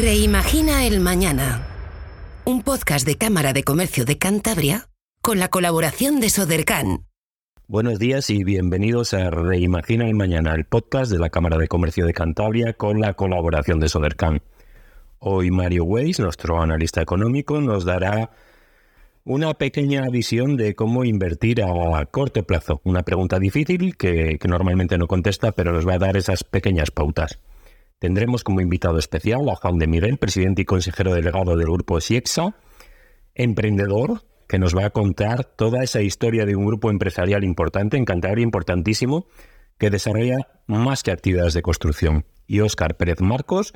Reimagina el Mañana. Un podcast de Cámara de Comercio de Cantabria con la colaboración de Sodercan. Buenos días y bienvenidos a Reimagina el Mañana, el podcast de la Cámara de Comercio de Cantabria con la colaboración de Sodercan. Hoy Mario Weiss, nuestro analista económico, nos dará una pequeña visión de cómo invertir a corto plazo. Una pregunta difícil que, que normalmente no contesta, pero nos va a dar esas pequeñas pautas. Tendremos como invitado especial a Juan de Miguel, presidente y consejero delegado del grupo Siexa, emprendedor, que nos va a contar toda esa historia de un grupo empresarial importante en Cantabria, importantísimo, que desarrolla más que actividades de construcción. Y Óscar Pérez Marcos,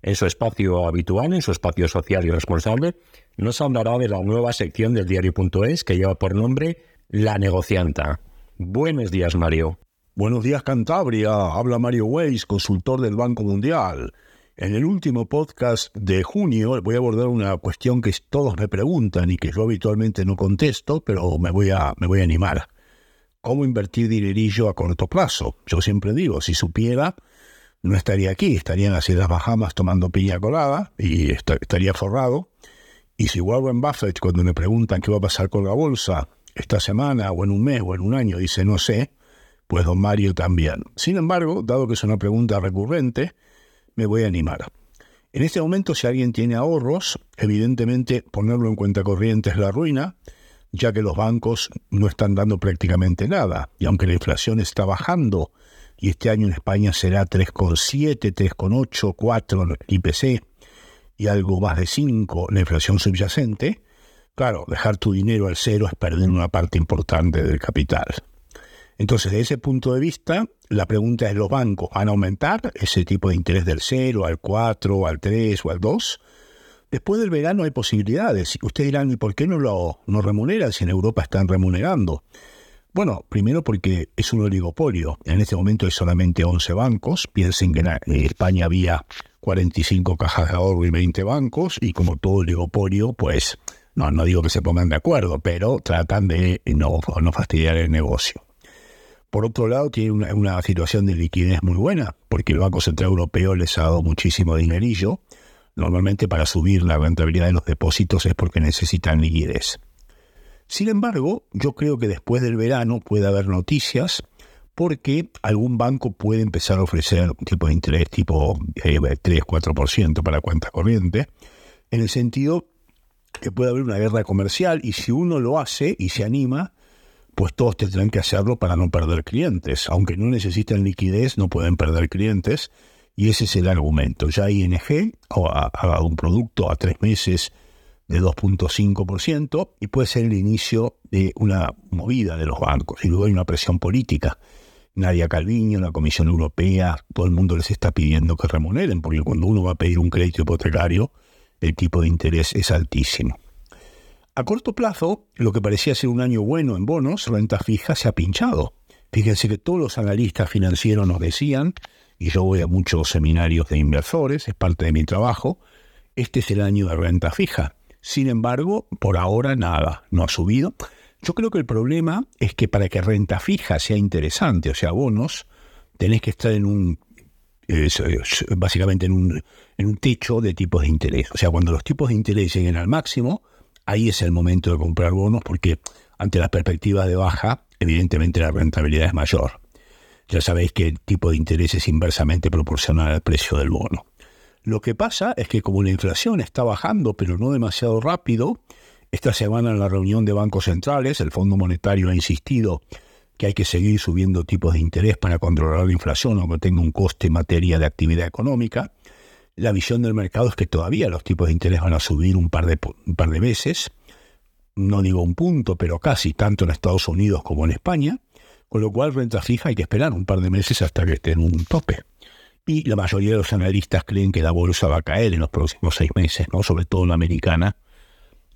en su espacio habitual, en su espacio social y responsable, nos hablará de la nueva sección del diario.es que lleva por nombre La Negocianta. Buenos días, Mario. Buenos días Cantabria, habla Mario Weiss, consultor del Banco Mundial. En el último podcast de junio voy a abordar una cuestión que todos me preguntan y que yo habitualmente no contesto, pero me voy a, me voy a animar. ¿Cómo invertir dinerillo a corto plazo? Yo siempre digo, si supiera, no estaría aquí, estaría en las Islas Bahamas tomando piña colada y estaría forrado. Y si Warren Buffett, cuando me preguntan qué va a pasar con la bolsa esta semana o en un mes o en un año, dice no sé, pues don Mario también. Sin embargo, dado que es una pregunta recurrente, me voy a animar. En este momento, si alguien tiene ahorros, evidentemente ponerlo en cuenta corriente es la ruina, ya que los bancos no están dando prácticamente nada. Y aunque la inflación está bajando, y este año en España será 3,7, 3,8, 4 el IPC y algo más de 5 la inflación subyacente, claro, dejar tu dinero al cero es perder una parte importante del capital. Entonces, desde ese punto de vista, la pregunta es, ¿los bancos van a aumentar ese tipo de interés del 0 al 4, al 3 o al 2? Después del verano hay posibilidades. Ustedes dirán, ¿y por qué no lo no remuneran si en Europa están remunerando? Bueno, primero porque es un oligopolio. En este momento hay solamente 11 bancos. Piensen que en España había 45 cajas de ahorro y 20 bancos. Y como todo oligopolio, pues no, no digo que se pongan de acuerdo, pero tratan de no, no fastidiar el negocio. Por otro lado, tiene una, situación de liquidez muy buena, porque el Banco Central Europeo les ha dado muchísimo dinerillo. Normalmente para subir la rentabilidad de los depósitos es porque necesitan liquidez. Sin embargo, yo creo que después del verano puede haber noticias porque algún banco puede empezar a ofrecer un tipo de interés tipo 3-4% eh, para cuenta corriente, en el sentido que puede haber una guerra comercial y si uno lo hace y se anima, pues todos tendrán que hacerlo para no perder clientes. Aunque no necesiten liquidez, no pueden perder clientes. Y ese es el argumento. Ya ING ha un producto a tres meses de 2.5% y puede ser el inicio de una movida de los bancos. Y luego hay una presión política. Nadia Calviño, la Comisión Europea, todo el mundo les está pidiendo que remuneren, porque cuando uno va a pedir un crédito hipotecario, el tipo de interés es altísimo. A corto plazo, lo que parecía ser un año bueno en bonos, renta fija, se ha pinchado. Fíjense que todos los analistas financieros nos decían, y yo voy a muchos seminarios de inversores, es parte de mi trabajo, este es el año de renta fija. Sin embargo, por ahora nada, no ha subido. Yo creo que el problema es que para que renta fija sea interesante, o sea, bonos, tenés que estar en un, básicamente en un, en un techo de tipos de interés. O sea, cuando los tipos de interés lleguen al máximo, ahí es el momento de comprar bonos porque ante las perspectivas de baja, evidentemente la rentabilidad es mayor. Ya sabéis que el tipo de interés es inversamente proporcional al precio del bono. Lo que pasa es que como la inflación está bajando, pero no demasiado rápido, esta semana en la reunión de bancos centrales, el Fondo Monetario ha insistido que hay que seguir subiendo tipos de interés para controlar la inflación, aunque tenga un coste en materia de actividad económica. La visión del mercado es que todavía los tipos de interés van a subir un par de, un par de veces, no digo un punto, pero casi tanto en Estados Unidos como en España, con lo cual renta fija hay que esperar un par de meses hasta que esté en un tope. Y la mayoría de los analistas creen que la bolsa va a caer en los próximos seis meses, ¿no? sobre todo en la americana,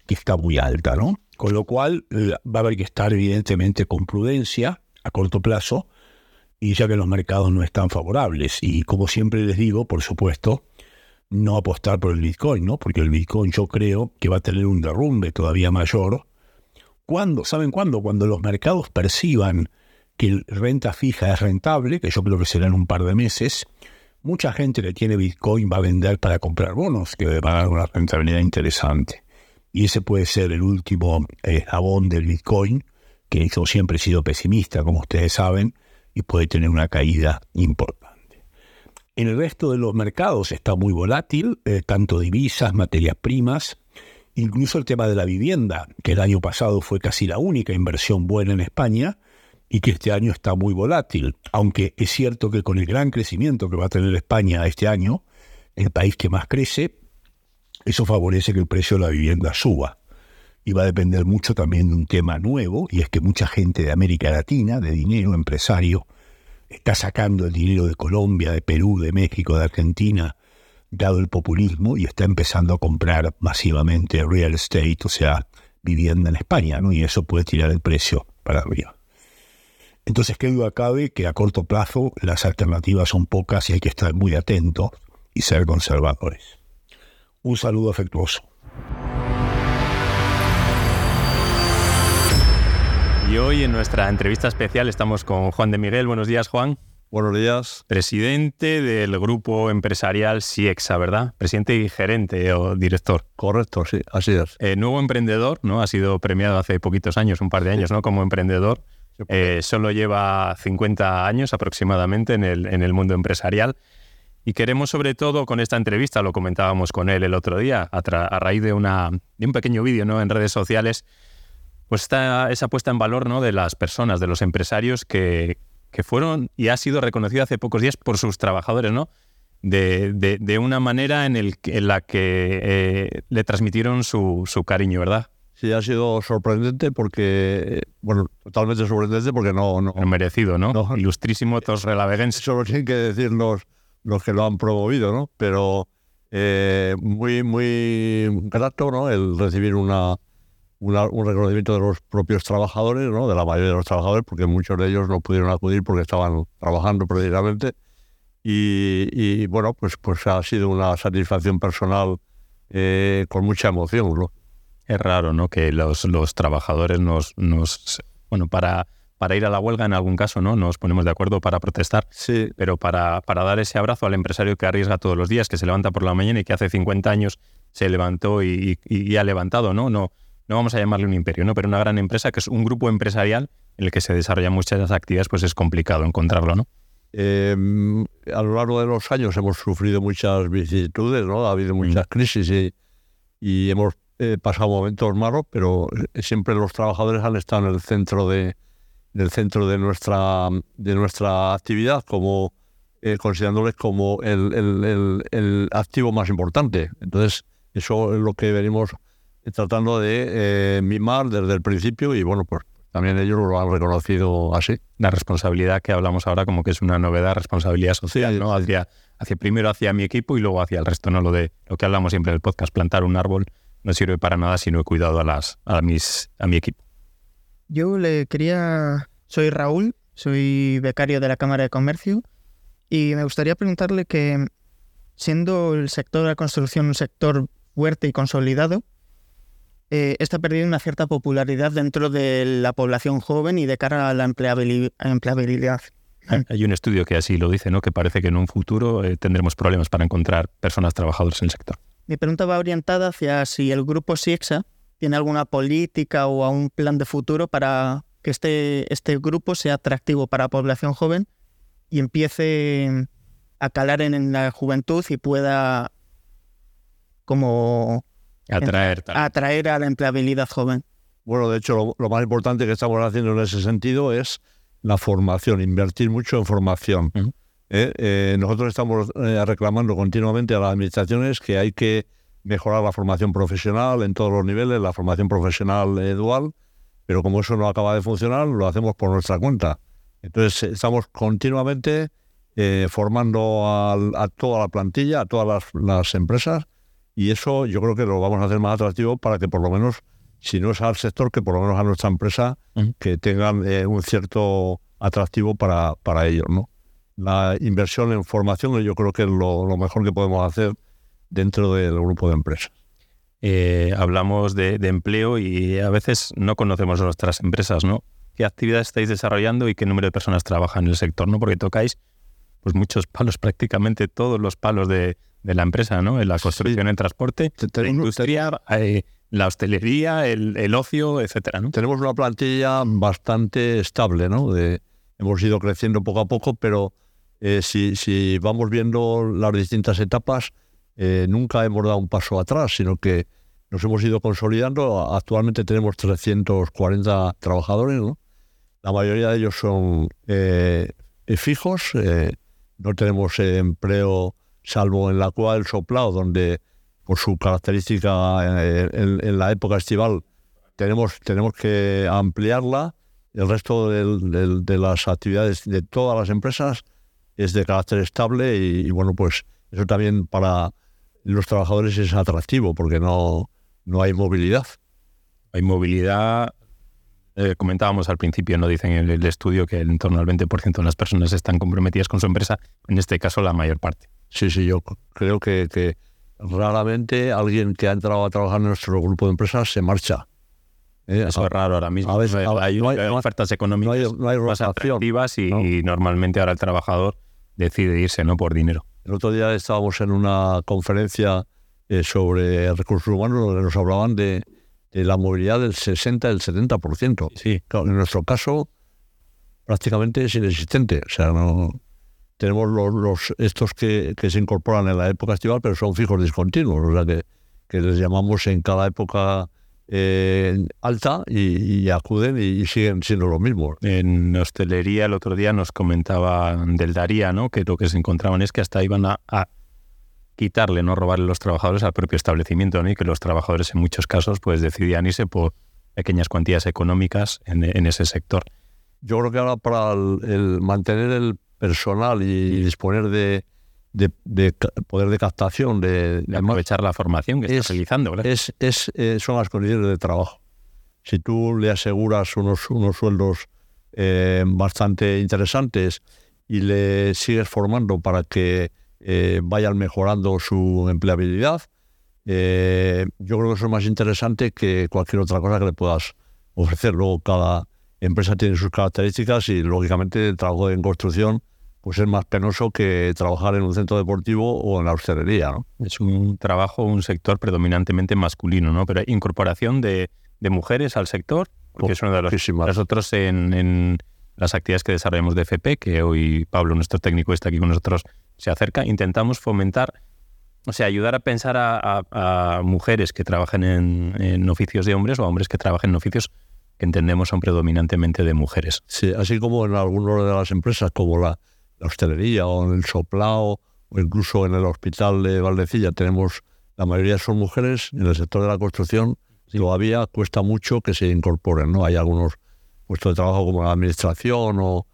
que está muy alta, ¿no? Con lo cual va a haber que estar evidentemente con prudencia a corto plazo, y ya que los mercados no están favorables. Y como siempre les digo, por supuesto, no apostar por el Bitcoin, ¿no? Porque el Bitcoin yo creo que va a tener un derrumbe todavía mayor. ¿Cuándo? ¿Saben cuándo? Cuando los mercados perciban que renta fija es rentable, que yo creo que será en un par de meses, Mucha gente que tiene Bitcoin va a vender para comprar bonos que van a dar una rentabilidad interesante. Y ese puede ser el último eh, jabón del Bitcoin, que yo siempre he sido pesimista, como ustedes saben, y puede tener una caída importante. En el resto de los mercados está muy volátil, eh, tanto divisas, materias primas, incluso el tema de la vivienda, que el año pasado fue casi la única inversión buena en España, y que este año está muy volátil, aunque es cierto que con el gran crecimiento que va a tener España este año, el país que más crece, eso favorece que el precio de la vivienda suba. Y va a depender mucho también de un tema nuevo, y es que mucha gente de América Latina, de dinero, empresario, está sacando el dinero de Colombia, de Perú, de México, de Argentina, dado el populismo, y está empezando a comprar masivamente real estate, o sea, vivienda en España, ¿no? Y eso puede tirar el precio para arriba. Entonces, qué duda cabe que a corto plazo las alternativas son pocas y hay que estar muy atentos y ser conservadores. Un saludo afectuoso. Y hoy en nuestra entrevista especial estamos con Juan de Miguel. Buenos días, Juan. Buenos días. Presidente del grupo empresarial SIEXA, ¿verdad? Presidente y gerente o director. Correcto, sí, así es. Eh, nuevo emprendedor, ¿no? Ha sido premiado hace poquitos años, un par de años, ¿no? Como emprendedor. Eh, solo lleva 50 años aproximadamente en el, en el mundo empresarial. Y queremos sobre todo con esta entrevista, lo comentábamos con él el otro día, a, raíz de, una, de un pequeño vídeo ¿no? en redes sociales, pues está esa puesta en valor ¿no? de las personas, de los empresarios que, que fueron y ha sido reconocido hace pocos días por sus trabajadores, ¿no? De, de, una manera en, el, en la que eh, le transmitieron su, su cariño, ¿verdad? sí ha sido sorprendente porque, bueno, totalmente sorprendente porque no... no merecido, ¿no? Ilustrísimo Torrelaveguense. Eso lo tienen que decir los, los que lo han promovido, ¿no? Pero eh, muy, muy grato, ¿no? El recibir una, un reconocimiento de los propios trabajadores, ¿no? De la mayoría de los trabajadores, porque muchos de ellos no pudieron acudir porque estaban trabajando precisamente. Y, bueno, pues, pues ha sido una satisfacción personal eh, con mucha emoción, ¿no? es raro, ¿no? Que los, los trabajadores nos, nos, bueno, para, para ir a la huelga en algún caso, ¿no? Nos ponemos de acuerdo para protestar, sí. pero para, para dar ese abrazo al empresario que arriesga todos los días, que se levanta por la mañana y que hace 50 años se levantó y, y, ha levantado, ¿no? No, no vamos a llamarle un imperio, ¿no? Pero una gran empresa que es un grupo empresarial en el que se desarrollan muchas actividades, pues es complicado encontrarlo, ¿no? Em, a lo largo de los años hemos sufrido muchas vicisitudes, ¿no? Ha habido muchas mm. crisis y, y hemos eh, pasado momentos malos, pero eh, siempre los trabajadores han estado en el centro de, centro de nuestra, de nuestra actividad, como eh, considerándoles como el, el, el, activo más importante. Entonces, eso es lo que venimos tratando de mimar desde el principio y bueno, pues también ellos lo han reconocido así. La responsabilidad que hablamos ahora como que es una novedad, responsabilidad social, ¿no? Hacia, hacia primero hacia mi equipo y luego hacia el resto, ¿no? Lo de lo que hablamos siempre en el podcast, plantar un árbol no sirve para nada si no he cuidado a, las, a, mis, a mi equipo. Yo le quería, soy Raúl, soy becario de la Cámara de Comercio y me gustaría preguntarle que siendo el sector de la construcción un sector fuerte y consolidado, eh, está perdiendo una cierta popularidad dentro de la población joven y de cara a la empleabilidad. Hay un estudio que así lo dice, ¿no? que parece que en un futuro eh, tendremos problemas para encontrar personas trabajadoras en el sector. Mi pregunta va orientada hacia si el grupo SIEXA tiene alguna política o un plan de futuro para que este, este grupo sea atractivo para la población joven y empiece a calar en, la juventud y pueda como atraer, atraer a la empleabilidad joven. Bueno, de hecho, lo, más importante que estamos haciendo en ese sentido es la formación, invertir mucho en formación. ¿eh? Eh, nosotros estamos eh, reclamando continuamente a las administraciones que hay que mejorar la formación profesional en todos los niveles, la formación profesional dual, pero como eso no acaba de funcionar, lo hacemos por nuestra cuenta. Entonces estamos continuamente formando a, toda la plantilla, a todas las, empresas, y eso yo creo que lo vamos a hacer más atractivo para que por lo menos, si no es al sector, que por lo menos a nuestra empresa, que tengan un cierto atractivo para, para ellos, ¿no? la inversión en formación yo creo que es lo, mejor que podemos hacer dentro del grupo de empresas. Eh, hablamos de, empleo y a veces no conocemos nuestras empresas, ¿no? ¿Qué actividades estáis desarrollando y qué número de personas trabajan en el sector, ¿no? Porque tocáis pues muchos palos, prácticamente todos los palos de, de la empresa, ¿no? En la construcción, el transporte, la industria, eh, la hostelería, el, el, ocio, etcétera, ¿no? Tenemos una plantilla bastante estable, ¿no? De, hemos ido creciendo poco a poco, pero eh, si, si, vamos viendo las distintas etapas, eh, nunca hemos dado un paso atrás, sino que nos hemos ido consolidando. Actualmente tenemos 340 trabajadores, ¿no? La mayoría de ellos son eh, fijos, no tenemos empleo salvo en la cual del soplado, donde por su característica en, la época estival tenemos, tenemos que ampliarla. El resto de las actividades de todas las empresas es de carácter estable y, bueno, pues eso también para los trabajadores es atractivo porque no, no hay movilidad. Hay movilidad, eh, comentábamos al principio, no dicen en el estudio que en torno al 20% de las personas están comprometidas con su empresa, en este caso la mayor parte. Sí, sí, yo creo que, que raramente alguien que ha entrado a trabajar en nuestro grupo de empresas se marcha. ¿Eh? Eso es raro ahora mismo. A veces, hay, ofertas económicas no hay, más atractivas y, normalmente ahora el trabajador decide irse no por dinero. El otro día estábamos en una conferencia eh, sobre recursos humanos donde nos hablaban de, de la movilidad del 60 del 70%. Sí. en nuestro caso prácticamente es inexistente. O sea, no tenemos los, estos que, se incorporan en la época estival, pero son fijos discontinuos, o sea que, que les llamamos en cada época eh, alta y, acuden y, siguen siendo lo mismo. En hostelería el otro día nos comentaba del Daría, ¿no? que lo que se encontraban es que hasta iban a, quitarle, no robarle los trabajadores al propio establecimiento, ¿no? y que los trabajadores en muchos casos pues decidían irse por pequeñas cuantías económicas en, ese sector. Yo creo que ahora para el mantener el personal y, disponer de, de, poder de captación, de, aprovechar la formación que estás realizando. Es, es, eh, son las condiciones de trabajo. Si tú le aseguras unos, unos sueldos eh, bastante interesantes y le sigues formando para que eh, vayan mejorando su empleabilidad, yo creo que eso es más interesante que cualquier otra cosa que le puedas ofrecer. Luego cada empresa tiene sus características y lógicamente el trabajo en construcción pues es más penoso que trabajar en un centro deportivo o en la hostelería. ¿no? Es un trabajo, un sector predominantemente masculino, ¿no? Pero incorporación de, mujeres al sector, porque es uno de los nosotros en, en, las actividades que desarrollamos de FP, que hoy Pablo, nuestro técnico, está aquí con nosotros, se acerca, intentamos fomentar, o sea, ayudar a pensar a, mujeres que trabajen en, en oficios de hombres o a hombres que trabajen en oficios que entendemos son predominantemente de mujeres. Sí, así como en algunas de las empresas, como la la hostelería o en el soplao o incluso en el hospital de Valdecilla tenemos, la mayoría son mujeres, en el sector de la construcción todavía cuesta mucho que se incorporen, ¿no? Hay algunos puestos de trabajo como la administración o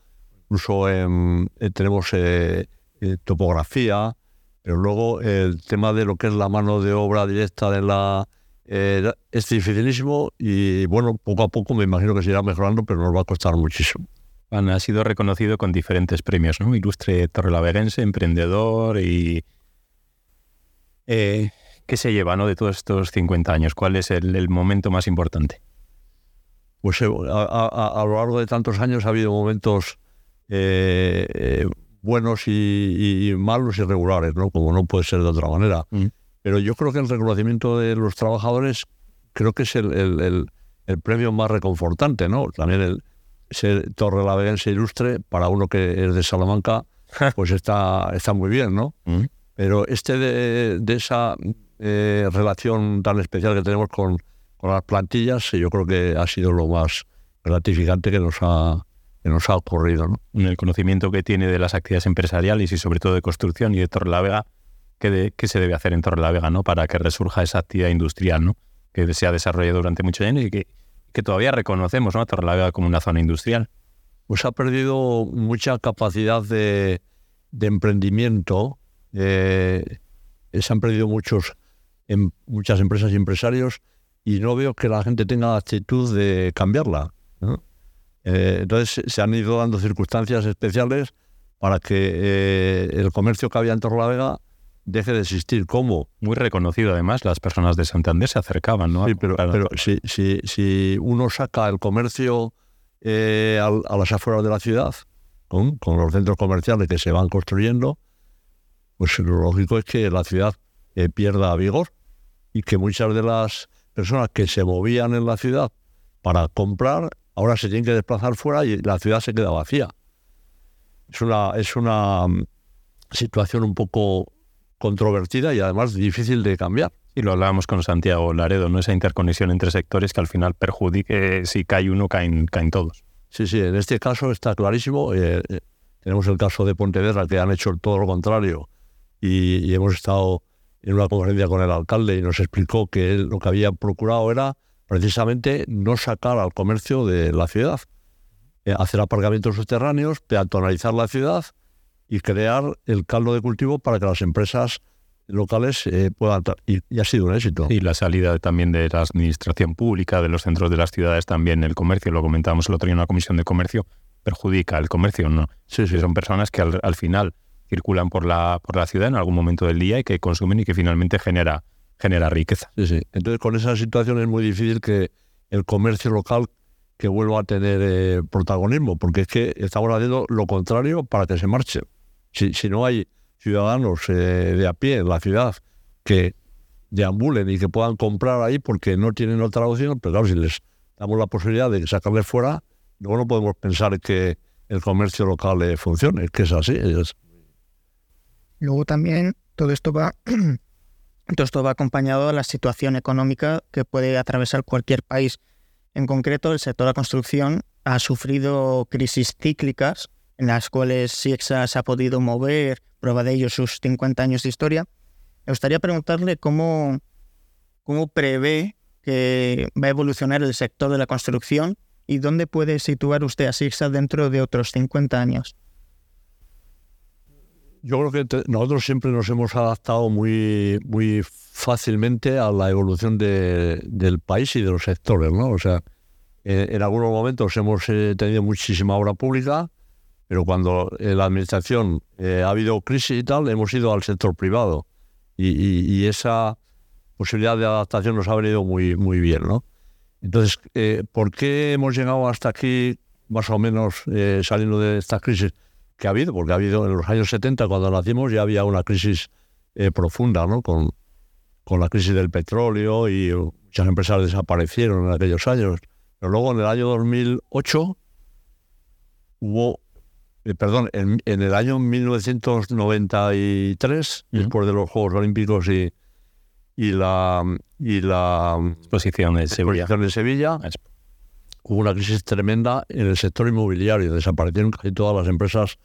incluso en, eh, tenemos eh, eh, topografía, pero luego el tema de lo que es la mano de obra directa de la es dificilísimo y bueno, poco a poco me imagino que se irá mejorando, pero nos va a costar muchísimo ha sido reconocido con diferentes premios, ¿no? Ilustre Torrelaverense, emprendedor y... Eh, ¿Qué se lleva ¿no? de todos estos 50 años? ¿Cuál es el, momento más importante? Pues eh, a, lo largo de tantos años ha habido momentos eh, buenos y, malos y regulares, ¿no? Como no puede ser de otra manera. Mm. Pero yo creo que el reconocimiento de los trabajadores creo que es el, el premio más reconfortante, ¿no? También el, ser torrelaverense ilustre, para uno que es de Salamanca, pues está, está muy bien, ¿no? Mm. Pero este de, esa eh, relación tan especial que tenemos con, con, las plantillas, yo creo que ha sido lo más gratificante que nos ha, que nos ha ocurrido, ¿no? El conocimiento que tiene de las actividades empresariales y sobre todo de construcción y de Torrelavega, ¿qué, qué se debe hacer en Torrelavega, ¿no? Para que resurja esa actividad industrial, ¿no? Que se ha desarrollado durante muchos años y que que todavía reconocemos ¿no? Torrelavega como una zona industrial. Pues ha perdido mucha capacidad de, emprendimiento. Eh, se han perdido muchos, en muchas empresas y empresarios y no veo que la gente tenga la actitud de cambiarla. Eh, entonces se han ido dando circunstancias especiales para que eh, el comercio que había en Torrelavega deje de existir. ¿Cómo? Muy reconocido además, las personas de Santander se acercaban, ¿no? Sí, pero, pero si, si, si, uno saca el comercio eh, a, las afueras de la ciudad, con, con los centros comerciales que se van construyendo, pues lo lógico es que la ciudad eh, pierda vigor y que muchas de las personas que se movían en la ciudad para comprar ahora se tienen que desplazar fuera y la ciudad se queda vacía. Es una, es una mm, situación un poco controvertida y además difícil de cambiar. Y lo hablábamos con Santiago Laredo, ¿no? Esa interconexión entre sectores que al final perjudique, si cae uno, caen, caen todos. Sí, sí, en este caso está clarísimo. Eh, eh, tenemos el caso de Pontevedra, que han hecho todo lo contrario. Y, hemos estado en una conferencia con el alcalde y nos explicó que él lo que había procurado era precisamente no sacar al comercio de la ciudad, eh, hacer aparcamientos subterráneos, peatonalizar la ciudad y crear el caldo de cultivo para que las empresas locales eh, puedan... Y, y, ha sido un éxito. Y la salida también de la administración pública, de los centros de las ciudades también, el comercio, lo comentábamos el otro día en una comisión de comercio, perjudica el comercio, ¿no? Sí, sí. Son personas que al, final circulan por la, por la ciudad en algún momento del día y que consumen y que finalmente genera, genera riqueza. Sí, sí. Entonces con esa situación es muy difícil que el comercio local que vuelva a tener eh, protagonismo, porque es que estamos haciendo lo contrario para que se marche. Si, si no hay ciudadanos eh, de a pie en la ciudad que deambulen y que puedan comprar ahí porque no tienen otra opción, pero claro, si les damos la posibilidad de sacarles fuera, luego no podemos pensar que el comercio local eh, funcione, que es así. Luego también todo esto va todo esto va acompañado a la situación económica que puede atravesar cualquier país. En concreto, el sector de la construcción ha sufrido crisis cíclicas en las cuales SIEXA se ha podido mover, prueba de ello sus 50 años de historia. Me gustaría preguntarle cómo, cómo prevé que va a evolucionar el sector de la construcción y dónde puede situar usted a SIEXA dentro de otros 50 años. Yo creo que nosotros siempre nos hemos adaptado muy, muy fácilmente a la evolución del país y de los sectores, ¿no? O sea, en, algunos momentos hemos eh, tenido muchísima obra pública, pero cuando en la administración eh, ha habido crisis y tal, hemos ido al sector privado. Y, esa posibilidad de adaptación nos ha venido muy, muy bien, ¿no? Entonces, eh, ¿por qué hemos llegado hasta aquí, más o menos, eh, saliendo de esta crisis que ha habido? Porque ha habido en los años 70, cuando nacimos, ya había una crisis profunda, ¿no? Con, con la crisis del petróleo y muchas empresas desaparecieron en aquellos años. Pero luego, en el año 2008, hubo eh, perdón, en, el año 1993, después de los Juegos Olímpicos y, y la, y la exposición de Sevilla, de Sevilla hubo una crisis tremenda en el sector inmobiliario. Desaparecieron casi todas las empresas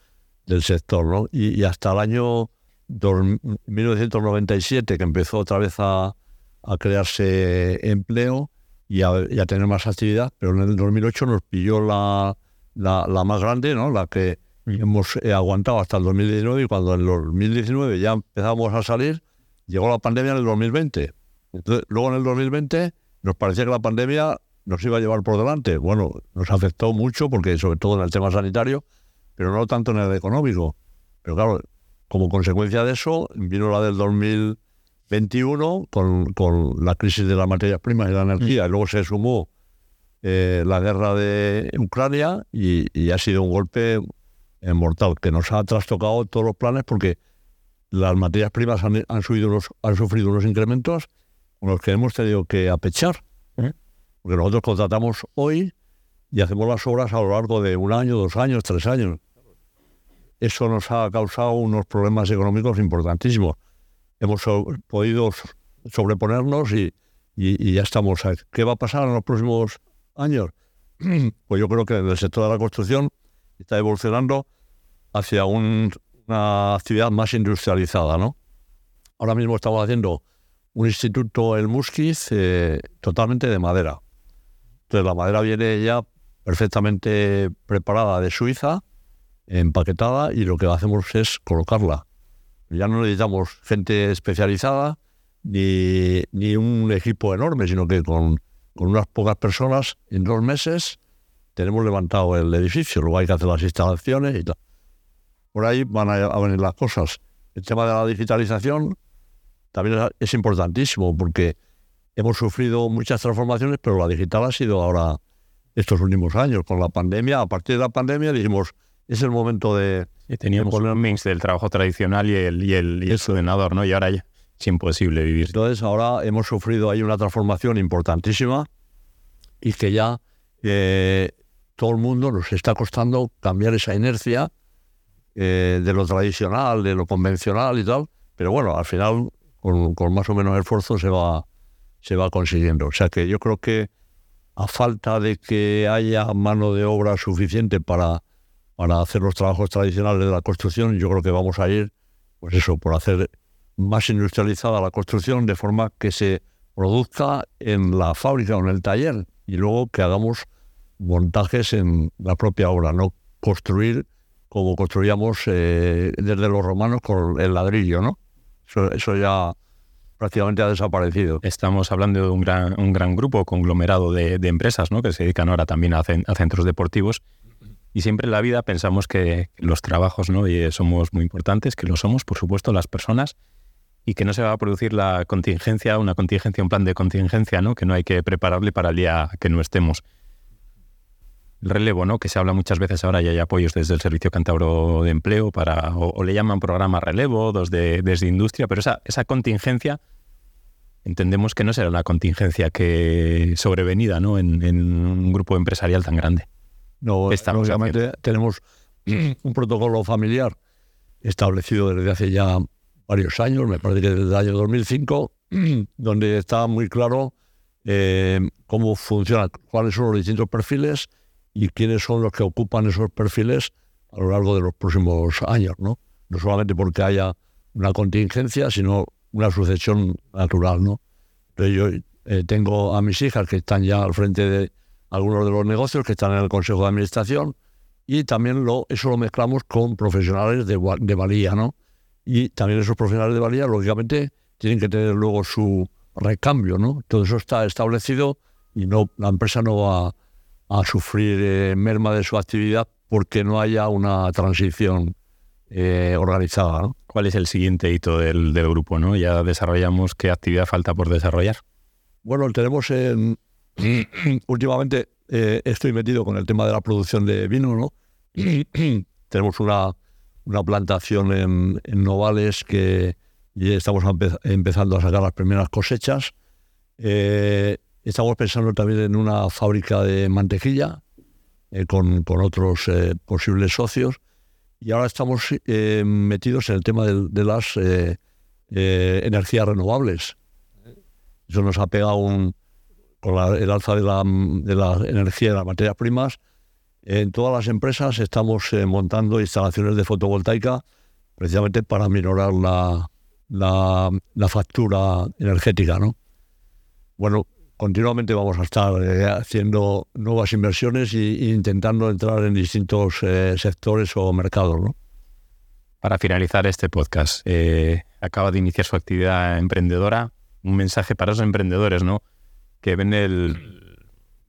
del sector. ¿no? Y, hasta el año 1997, que empezó otra vez a, a crearse empleo y a, tener más actividad, pero en el 2008 nos pilló la, la, la más grande, ¿no? la que Hemos eh, aguantado hasta el 2019 y cuando en el 2019 ya empezamos a salir, llegó la pandemia en el 2020. Entonces, luego en el 2020 nos parecía que la pandemia nos iba a llevar por delante. Bueno, nos afectó mucho porque sobre todo en el tema sanitario, pero no tanto en el económico. Pero claro, como consecuencia de eso vino la del 2021 con, con la crisis de las materias primas y la energía. Y luego se sumó eh, la guerra de Ucrania y, ha sido un golpe mortal, que nos ha trastocado todos los planes porque las materias primas han, subido unos, han sufrido unos incrementos con los que hemos tenido que apechar. ¿eh? Porque nosotros contratamos hoy y hacemos las obras a lo largo de un año, dos años, tres años. Eso nos ha causado unos problemas económicos importantísimos. Hemos podido sobreponernos y, y, ya estamos. ¿Qué va a pasar en los próximos años? Pues yo creo que en el sector de la construcción está evolucionando hacia una actividad más industrializada, ¿no? Ahora mismo estamos haciendo un instituto el Musquiz eh, totalmente de madera. Entonces la madera viene ya perfectamente preparada de Suiza, empaquetada, y lo que hacemos es colocarla. Ya no necesitamos gente especializada ni, ni un equipo enorme, sino que con, con unas pocas personas en dos meses tenemos levantado el edificio, luego hay que hacer las instalaciones y tal. Por ahí van a, venir las cosas. El tema de la digitalización también es importantísimo porque hemos sufrido muchas transformaciones, pero la digital ha sido ahora estos últimos años. Con la pandemia, a partir de la pandemia dijimos, es el momento de... Y teníamos poner- un mix del trabajo tradicional y el, y el, y el ordenador, ¿no? Y ahora ya es imposible vivir. Entonces ahora hemos sufrido ahí una transformación importantísima y que ya eh, todo el mundo nos está costando cambiar esa inercia eh, de lo tradicional, de lo convencional y tal, pero bueno, al final con, con más o menos esfuerzo se va, se va consiguiendo. O sea que yo creo que a falta de que haya mano de obra suficiente para, para hacer los trabajos tradicionales de la construcción, yo creo que vamos a ir, pues eso, por hacer más industrializada la construcción de forma que se produzca en la fábrica o en el taller y luego que hagamos montajes en la propia obra, no construir como construíamos eh, desde los romanos con el ladrillo, ¿no? Eso, eso ya prácticamente ha desaparecido. Estamos hablando de un gran, un gran grupo conglomerado de, de empresas ¿no? que se dedican ahora también a, a centros deportivos. Y siempre en la vida pensamos que los trabajos ¿no? y, eh, somos muy importantes, que lo somos, por supuesto, las personas, y que no se va a producir la contingencia, una contingencia, un plan de contingencia, ¿no? que no hay que prepararle para el día que no estemos. El relevo, ¿no? que se habla muchas veces ahora y hay apoyos desde el Servicio Cántabro de Empleo para, o, o le llaman programa relevo, dos de, desde industria, pero esa, esa contingencia entendemos que no será una contingencia que sobrevenida ¿no? en, en un grupo empresarial tan grande. No, ¿Qué estamos lógicamente tenemos un protocolo familiar establecido desde hace ya varios años, me parece que desde el año 2005, donde está muy claro eh, cómo funciona, cuáles son los distintos perfiles y quiénes son los que ocupan esos perfiles a lo largo de los próximos años, ¿no? No solamente porque haya una contingencia, sino una sucesión natural, ¿no? Entonces yo eh, tengo a mis hijas que están ya al frente de algunos de los negocios, que están en el Consejo de Administración, y también lo, eso lo mezclamos con profesionales de, de valía, ¿no? Y también esos profesionales de valía, lógicamente, tienen que tener luego su recambio, ¿no? Todo eso está establecido y no la empresa no va a sufrir eh, merma de su actividad porque no haya una transición eh, organizada, ¿no? ¿Cuál es el siguiente hito del, del grupo? ¿no? Ya desarrollamos qué actividad falta por desarrollar. Bueno, tenemos en, últimamente eh, estoy metido con el tema de la producción de vino, ¿no? tenemos una, una plantación en, en Novales que ya estamos empe- empezando a sacar las primeras cosechas. Eh, estamos pensando también en una fábrica de mantequilla eh, con, con otros eh, posibles socios. Y ahora estamos eh, metidos en el tema de, las energías renovables. Eso nos ha pegado un, con la- el alza de la, de la energía y las materias primas. En todas las empresas estamos montando instalaciones de fotovoltaica precisamente para minorar la, la, la factura energética. ¿no? Bueno, continuamente vamos a estar eh, haciendo nuevas inversiones e intentando entrar en distintos eh, sectores o mercados. ¿no? Para finalizar este podcast, eh, acaba de iniciar su actividad emprendedora. Un mensaje para esos emprendedores, ¿no? Que ven el,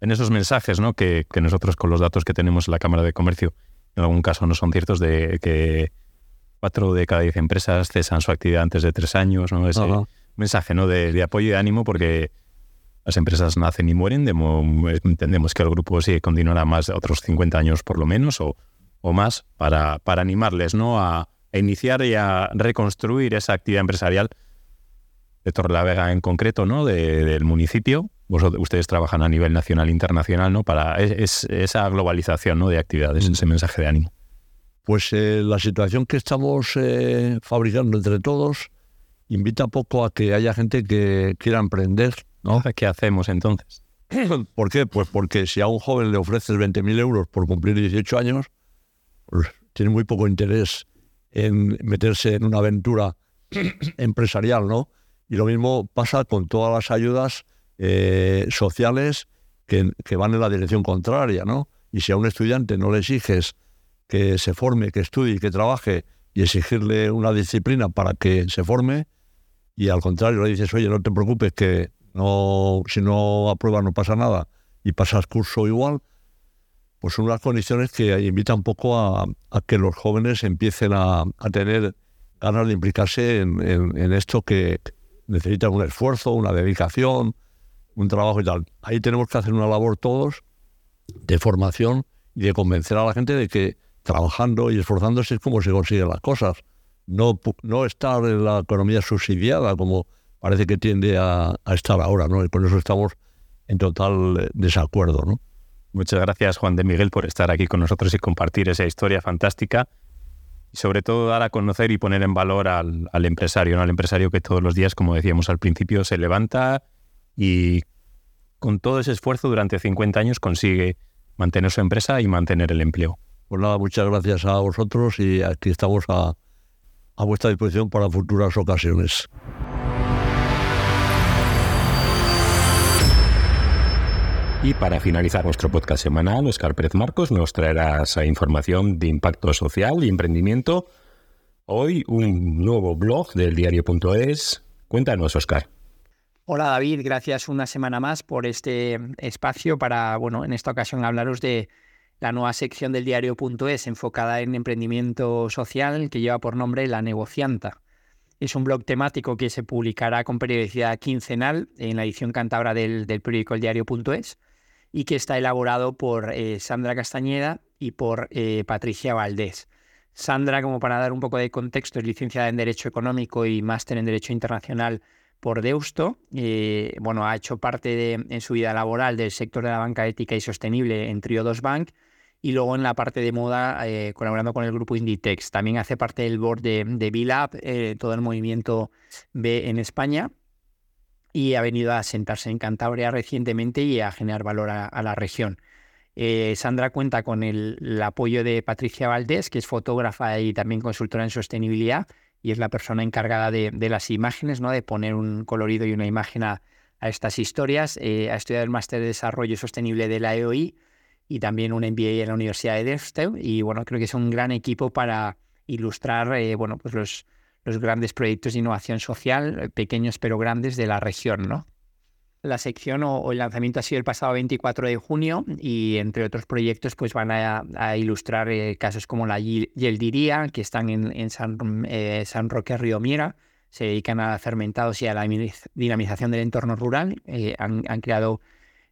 en esos mensajes, ¿no? Que, que nosotros con los datos que tenemos en la Cámara de Comercio, en algún caso no son ciertos, de que cuatro de cada diez empresas cesan su actividad antes de tres años, ¿no? Ese mensaje, ¿no? De, de apoyo y de ánimo porque las empresas nacen y mueren. De mo- entendemos que el grupo sí continuará más otros 50 años por lo menos o, o más para, para animarles, ¿no? A, a iniciar y a reconstruir esa actividad empresarial de Torrelavega en concreto, ¿no? De- del municipio. Vosotros, ustedes trabajan a nivel nacional e internacional, ¿no? Para es- es- esa globalización, ¿no? De actividades, ese mensaje de ánimo. Pues eh, la situación que estamos eh, fabricando entre todos invita poco a que haya gente que quiera emprender. ¿No? ¿Qué hacemos entonces? ¿Por qué? Pues porque si a un joven le ofreces 20.000 euros por cumplir 18 años, pues tiene muy poco interés en meterse en una aventura empresarial, ¿no? Y lo mismo pasa con todas las ayudas eh, sociales que, que van en la dirección contraria, ¿no? Y si a un estudiante no le exiges que se forme, que estudie, que trabaje y exigirle una disciplina para que se forme, y al contrario le dices, oye, no te preocupes, que no, si no apruebas no pasa nada y pasas curso igual, pues son unas condiciones que invitan un poco a, que los jóvenes empiecen a, a tener ganas de implicarse en, en- en esto que necesita un esfuerzo, una dedicación, un trabajo y tal. Ahí tenemos que hacer una labor todos de formación y de convencer a la gente de que trabajando y esforzándose es como se consiguen las cosas. No, no estar en la economía subsidiada como parece que tiende a, estar ahora, ¿no? Y por eso estamos en total eh, desacuerdo, ¿no? Muchas gracias, Juan de Miguel, por estar aquí con nosotros y compartir esa historia fantástica. Y sobre todo dar a conocer y poner en valor al, al empresario, ¿no? Al empresario que todos los días, como decíamos al principio, se levanta y con todo ese esfuerzo durante 50 años consigue mantener su empresa y mantener el empleo. Pues nada, muchas gracias a vosotros y aquí estamos a, a vuestra disposición para futuras ocasiones. Y para finalizar nuestro podcast semanal, Oscar Pérez Marcos nos traerá esa información de impacto social y emprendimiento. Hoy un nuevo blog del diario.es. Cuéntanos, Oscar. Hola David, gracias una semana más por este espacio para, bueno, en esta ocasión hablaros de la nueva sección del diario.es enfocada en emprendimiento social que lleva por nombre La Negocianta. Es un blog temático que se publicará con periodicidad quincenal en la edición cántabra del, del periódico El Diario.es y que está elaborado por eh, Sandra Castañeda y por eh, Patricia Valdés. Sandra, como para dar un poco de contexto, es licenciada en Derecho Económico y máster en Derecho Internacional por Deusto. Eh, bueno, ha hecho parte en su vida laboral del sector de la banca ética y sostenible en Triodos Bank y luego en la parte de moda colaborando con el grupo Inditex. También hace parte del board de, de B-Lab, todo el movimiento B en España y ha venido a sentarse en Cantabria recientemente y a generar valor a, la región. Eh, Sandra cuenta con el, apoyo de Patricia Valdés, que es fotógrafa y también consultora en sostenibilidad, y es la persona encargada de, las imágenes, ¿no? de poner un colorido y una imagen a, estas historias. Eh, ha estudiado el máster de Desarrollo Sostenible de la EOI y también un MBA en la Universidad de Deusto. Y bueno, creo que es un gran equipo para ilustrar eh, bueno, pues los, los grandes proyectos de innovación social, eh, pequeños pero grandes, de la región, ¿no? La sección o, el lanzamiento ha sido el pasado 24 de junio y entre otros proyectos pues van a, ilustrar eh, casos como la Yeldiría, que están en, San, eh, San, Roque Río Miera, se dedican a fermentados y a la dinamización del entorno rural, han, creado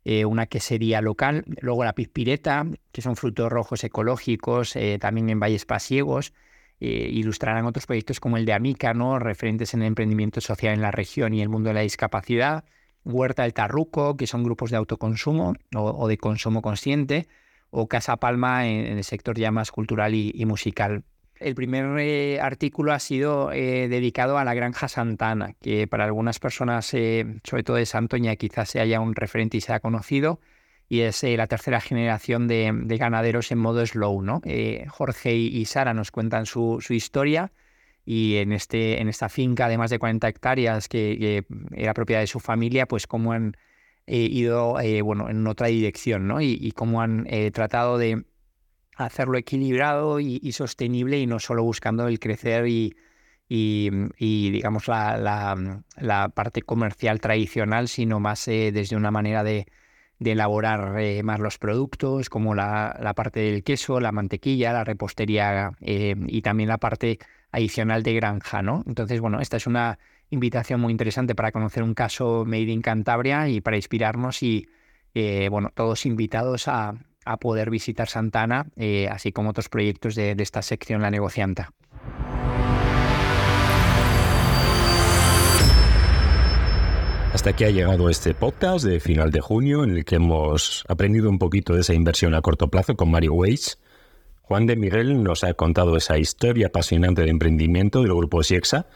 una quesería local, luego la Pizpireta, que son frutos rojos ecológicos, también en Valles Pasiegos, eh, ilustrarán otros proyectos como el de Amica, ¿no? referentes en el emprendimiento social en la región y el mundo de la discapacidad, Huerta del Tarruco, que son grupos de autoconsumo o, de consumo consciente, o Casa Palma en, el sector ya más cultural y, musical. El primer eh, artículo ha sido eh, dedicado a la Granja Santana, que para algunas personas, sobre todo de Santoña, quizás se haya un referente y sea conocido y es eh, la tercera generación de, ganaderos en modo slow. ¿no? Eh, Jorge y, Sara nos cuentan su, historia y en, este, en esta finca de más de 40 hectáreas que, era propiedad de su familia, pues cómo han eh, ido bueno, en otra dirección ¿no? y, cómo han tratado de hacerlo equilibrado y, sostenible y no solo buscando el crecer y, digamos la, la, parte comercial tradicional, sino más desde una manera de, de elaborar eh, más los productos, como la, parte del queso, la mantequilla, la repostería eh, y también la parte adicional de granja, ¿no? Entonces, bueno, esta es una invitación muy interesante para conocer un caso Made in Cantabria y para inspirarnos y, eh, bueno, todos invitados a, poder visitar Santana, así como otros proyectos de, de esta sección La Negocianta. Hasta aquí ha llegado este podcast de final de junio en el que hemos aprendido un poquito de esa inversión a corto plazo con Mario Weiss. Juan de Miguel nos ha contado esa historia apasionante de emprendimiento del grupo Siexa,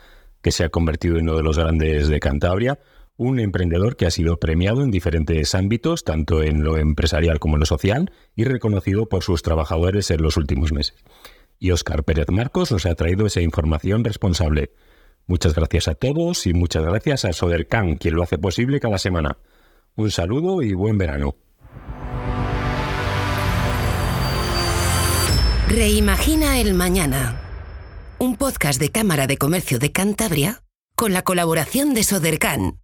que se ha convertido en uno de los grandes de Cantabria, un emprendedor que ha sido premiado en diferentes ámbitos, tanto en lo empresarial como en lo social, y reconocido por sus trabajadores en los últimos meses. Y Óscar Pérez Marcos nos ha traído esa información responsable. Muchas gracias a todos y muchas gracias a Sodercan, quien lo hace posible cada semana. Un saludo y buen verano. Reimagina el mañana. Un podcast de Cámara de Comercio de Cantabria con la colaboración de Sodercan.